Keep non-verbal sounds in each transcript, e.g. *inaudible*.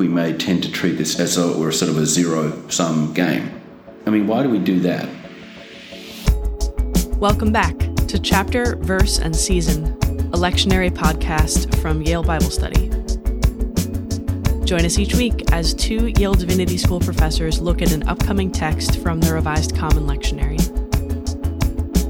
we may tend to treat this as were sort of a zero sum game. I mean, why do we do that? Welcome back to Chapter, Verse, and Season, a lectionary podcast from Yale Bible Study. Join us each week as two Yale Divinity School professors look at an upcoming text from the Revised Common Lectionary.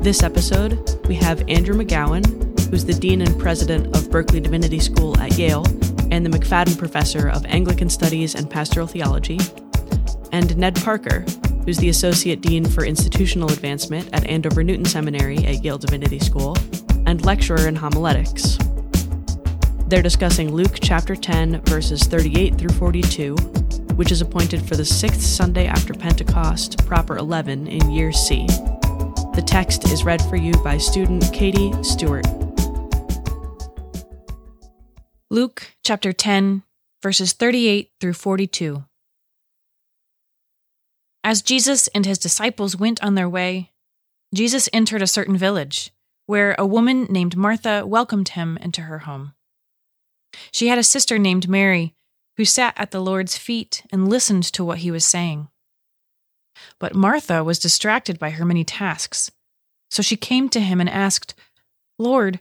This episode, we have Andrew McGowan, who's the Dean and President of Berkeley Divinity School at Yale and the McFadden Professor of Anglican Studies and Pastoral Theology, and Ned Parker, who's the Associate Dean for Institutional Advancement at Andover Newton Seminary at Yale Divinity School, and lecturer in homiletics. They're discussing Luke chapter 10, verses 38 through 42, which is appointed for the sixth Sunday after Pentecost, proper 11 in year C. The text is read for you by student Katie Stewart. Luke chapter 10, verses 38 through 42. As Jesus and his disciples went on their way, Jesus entered a certain village, where a woman named Martha welcomed him into her home. She had a sister named Mary, who sat at the Lord's feet and listened to what he was saying. But Martha was distracted by her many tasks, so she came to him and asked, Lord,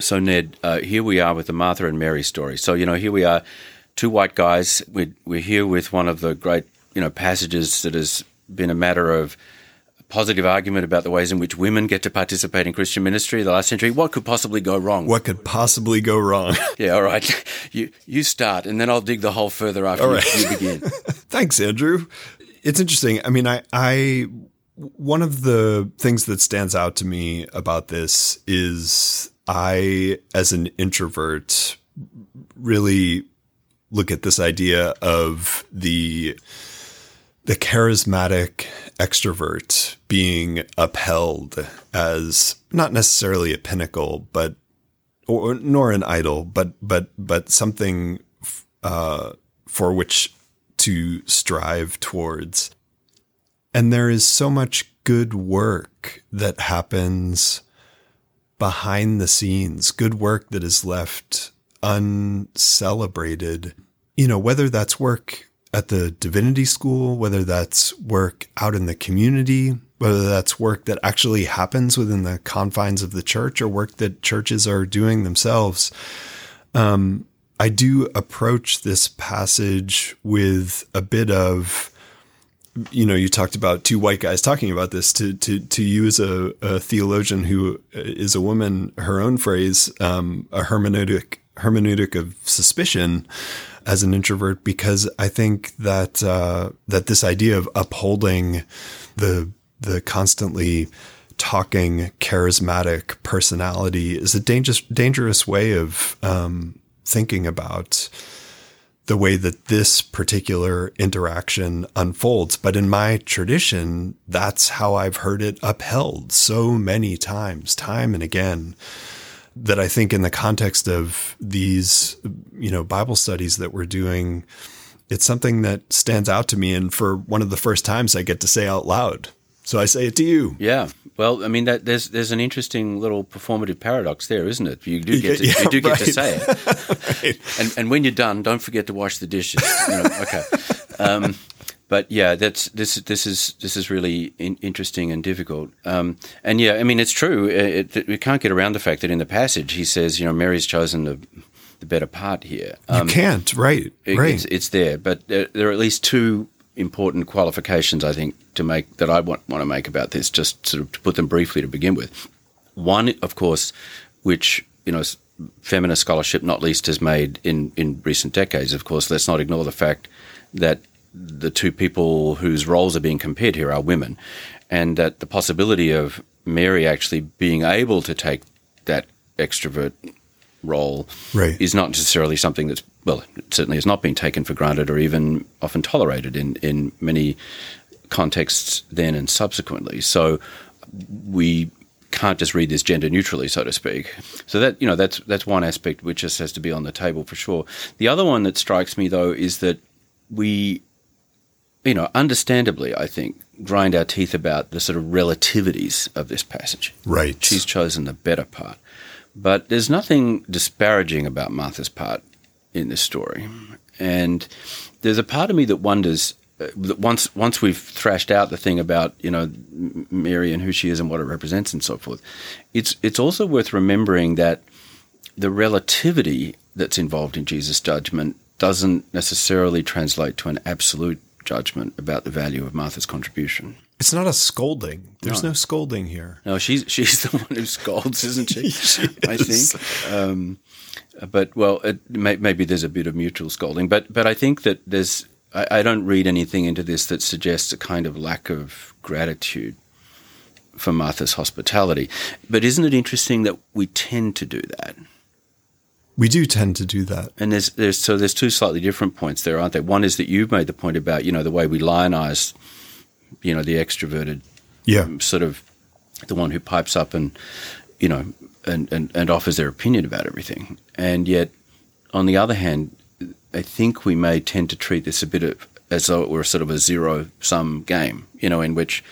So, Ned, uh, here we are with the Martha and Mary story. So, you know, here we are, two white guys. We're, we're here with one of the great, you know, passages that has been a matter of positive argument about the ways in which women get to participate in Christian ministry the last century. What could possibly go wrong? What could possibly go wrong? *laughs* yeah, all right. *laughs* You you start, and then I'll dig the hole further after all right. you, you begin. *laughs* Thanks, Andrew. It's interesting. I mean, I, I one of the things that stands out to me about this is I, as an introvert, really look at this idea of the the charismatic extrovert being upheld as not necessarily a pinnacle, but or nor an idol, but but but something uh, for which to strive towards. And there is so much good work that happens behind the scenes, good work that is left uncelebrated. You know, whether that's work at the divinity school, whether that's work out in the community, whether that's work that actually happens within the confines of the church or work that churches are doing themselves. Um, I do approach this passage with a bit of, you know, you talked about two white guys talking about this. To to to use a, a theologian who is a woman, her own phrase, um, a hermeneutic hermeneutic of suspicion as an introvert because I think that uh, that this idea of upholding the the constantly talking charismatic personality is a dangerous dangerous way of um, thinking about the way that this particular interaction unfolds. But in my tradition, that's how I've heard it upheld so many times, time and again that I think in the context of these, you know, Bible studies that we're doing, it's something that stands out to me. And for one of the first times I get to say out loud. So I say it to you. Yeah. Well, I mean, that, there's there's an interesting little performative paradox there, isn't it? You do get to, yeah, you do get to say it, *laughs* right. and and when you're done, don't forget to wash the dishes. You know, okay. Um, but yeah, that's this this is this is really in, interesting and difficult. Um, and yeah, I mean, it's true. It, it, we can't get around the fact that in the passage he says, you know, Mary's chosen the the better part here. Um, you can't, right? It, right. It's, it's, there, but there, there, are at least two important qualifications I think to make that I want want to make about this. Just sort of to put them briefly to begin with. One, of course, which you know feminist scholarship, not least, has made in in recent decades. Of course, let's not ignore the fact that the two people whose roles are being compared here are women, and that the possibility of Mary actually being able to take that extrovert role right. is not necessarily something that's well, it certainly has not been taken for granted or even often tolerated in, in many contexts then and subsequently. So we can't just read this gender neutrally, so to speak. So that you know that's that's one aspect which just has to be on the table for sure. The other one that strikes me though is that we, you know, understandably, I think, grind our teeth about the sort of relativities of this passage. Right. She's chosen the better part, but there's nothing disparaging about Martha's part in this story, and there's a part of me that wonders uh, that once once we've thrashed out the thing about you know Mary and who she is and what it represents and so forth, it's it's also worth remembering that the relativity that's involved in Jesus' judgment doesn't necessarily translate to an absolute judgment about the value of Martha's contribution. It's not a scolding. There's no, no scolding here. No, she's she's the one who scolds, isn't she? *laughs* she I think. Um, but well, it, may, maybe there's a bit of mutual scolding, but but I think that there's I, I don't read anything into this that suggests a kind of lack of gratitude for Martha's hospitality. But isn't it interesting that we tend to do that? We do tend to do that. And there's, there's so there's two slightly different points there, aren't there? One is that you've made the point about you know the way we lionize, you know, the extroverted, yeah, um, sort of the one who pipes up and you know and, and, and offers their opinion about everything, and yet on the other hand, I think we may tend to treat this a bit of, as though it were sort of a zero sum game, you know, in which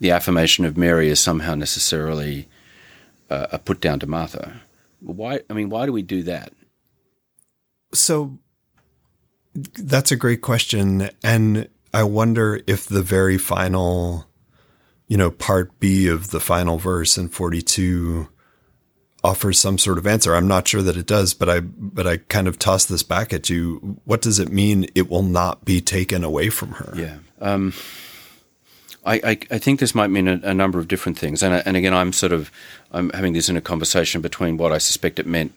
the affirmation of Mary is somehow necessarily uh, a put down to Martha. Why? I mean, why do we do that? So that's a great question, and I wonder if the very final, you know, part B of the final verse in forty-two offers some sort of answer. I'm not sure that it does, but I but I kind of toss this back at you. What does it mean? It will not be taken away from her. Yeah. Um, I, I, I think this might mean a, a number of different things, and and again, I'm sort of I'm having this in a conversation between what I suspect it meant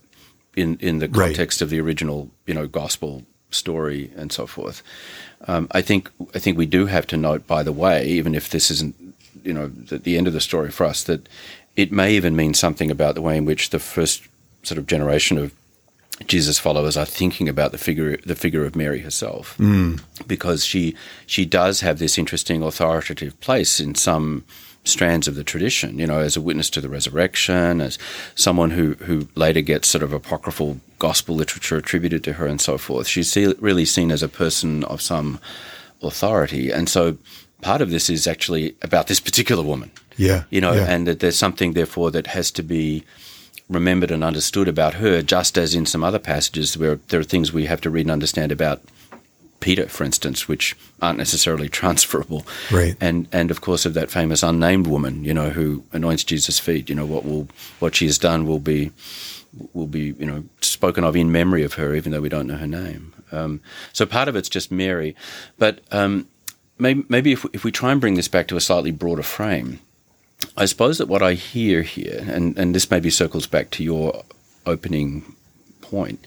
in in the context right. of the original you know gospel story and so forth. Um, I think I think we do have to note, by the way, even if this isn't you know the, the end of the story for us, that it may even mean something about the way in which the first sort of generation of Jesus followers are thinking about the figure the figure of Mary herself, mm. because she she does have this interesting authoritative place in some strands of the tradition. You know, as a witness to the resurrection, as someone who who later gets sort of apocryphal gospel literature attributed to her, and so forth. She's really seen as a person of some authority, and so part of this is actually about this particular woman. Yeah. You know, yeah. and that there's something, therefore, that has to be remembered and understood about her, just as in some other passages where there are things we have to read and understand about Peter, for instance, which aren't necessarily *laughs* transferable. Right. And and of course of that famous unnamed woman, you know, who anoints Jesus' feet. You know, what will what she has done will be will be, you know, spoken of in memory of her, even though we don't know her name. Um, so part of it's just Mary. But um, maybe, maybe if, if we try and bring this back to a slightly broader frame, I suppose that what I hear here, and, and this maybe circles back to your opening point,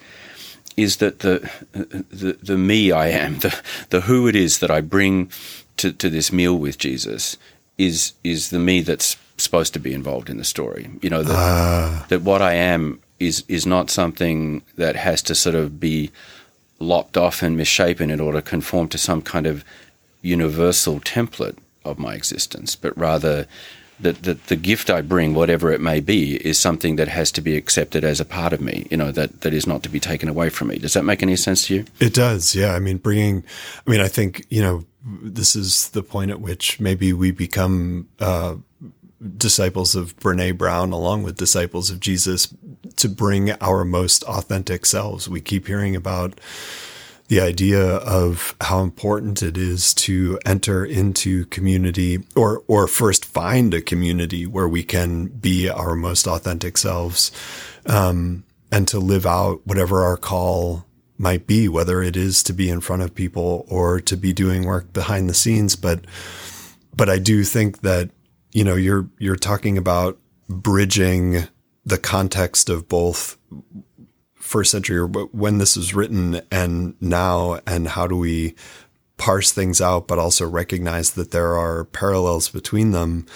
is that the, the the me I am, *laughs* the the who it is that I bring to, to this meal with Jesus is is the me that's supposed to be involved in the story. You know that uh. that what I am is is not something that has to sort of be lopped off and misshapen in order to conform to some kind of universal template of my existence, but rather that the, the gift I bring, whatever it may be, is something that has to be accepted as a part of me, you know, that, that is not to be taken away from me. Does that make any sense to you? It does. Yeah. I mean, bringing, I mean, I think, you know, this is the point at which maybe we become, uh, disciples of Brene Brown along with disciples of Jesus to bring our most authentic selves. We keep hearing about the idea of how important it is to enter into community or or first find a community where we can be our most authentic selves um, and to live out whatever our call might be whether it is to be in front of people or to be doing work behind the scenes but but I do think that you know you're you're talking about bridging the context of both first century or when this was written and now and how do we parse things out but also recognize that there are parallels between them.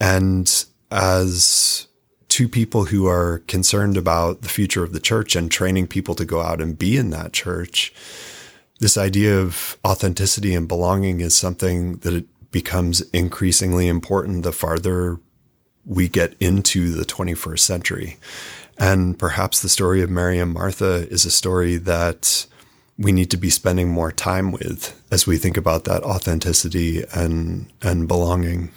And as two people who are concerned about the future of the church and training people to go out and be in that church, this idea of authenticity and belonging is something that it becomes increasingly important the farther we get into the 21st century. And perhaps the story of Mary and Martha is a story that we need to be spending more time with as we think about that authenticity and and belonging.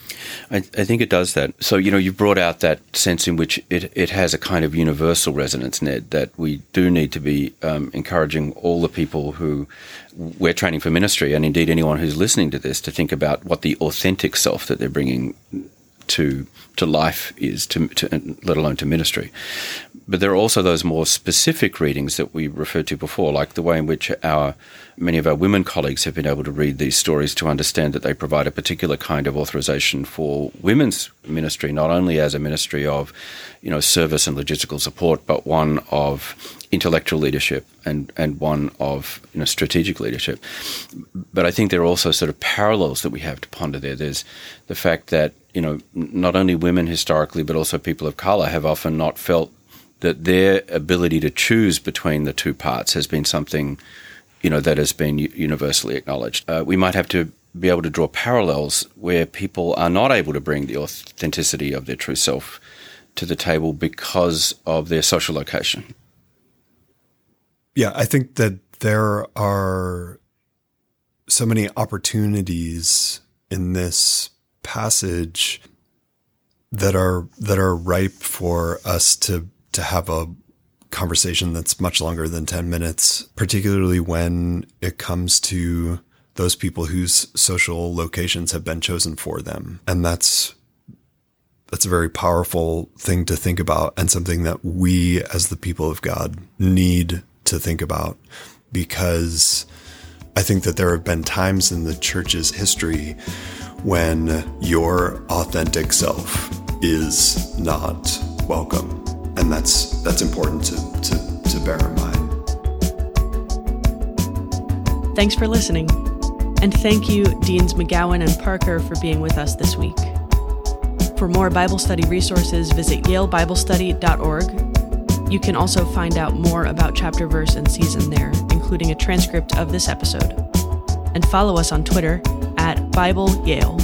I, I, think it does that. So you know, you brought out that sense in which it, it has a kind of universal resonance, Ned. That we do need to be um, encouraging all the people who we're training for ministry, and indeed anyone who's listening to this, to think about what the authentic self that they're bringing to to life is, to, to, let alone to ministry. But there are also those more specific readings that we referred to before, like the way in which our many of our women colleagues have been able to read these stories to understand that they provide a particular kind of authorization for women's ministry, not only as a ministry of, you know, service and logistical support, but one of intellectual leadership and, and one of you know strategic leadership. But I think there are also sort of parallels that we have to ponder there. There's the fact that you know not only women historically, but also people of color have often not felt that their ability to choose between the two parts has been something you know that has been universally acknowledged. Uh, we might have to be able to draw parallels where people are not able to bring the authenticity of their true self to the table because of their social location. Yeah, I think that there are so many opportunities in this passage that are that are ripe for us to to have a conversation that's much longer than 10 minutes, particularly when it comes to those people whose social locations have been chosen for them. And that's that's a very powerful thing to think about and something that we as the people of God need to think about because I think that there have been times in the church's history when your authentic self is not welcome. And that's that's important to, to, to bear in mind. Thanks for listening. And thank you, Deans McGowan and Parker, for being with us this week. For more Bible study resources, visit yalebiblestudy.org you can also find out more about chapter, verse, and season there, including a transcript of this episode. And follow us on Twitter Bible Yale.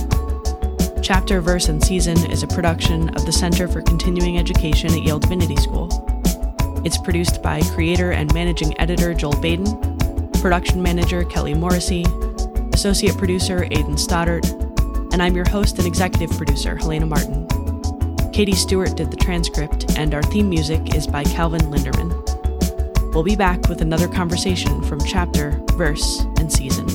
Chapter, Verse, and Season is a production of the Center for Continuing Education at Yale Divinity School. It's produced by creator and managing editor Joel Baden, production manager Kelly Morrissey, associate producer Aidan Stoddart, and I'm your host and executive producer, Helena Martin. Katie Stewart did the transcript, and our theme music is by Calvin Linderman. We'll be back with another conversation from chapter, verse, and season.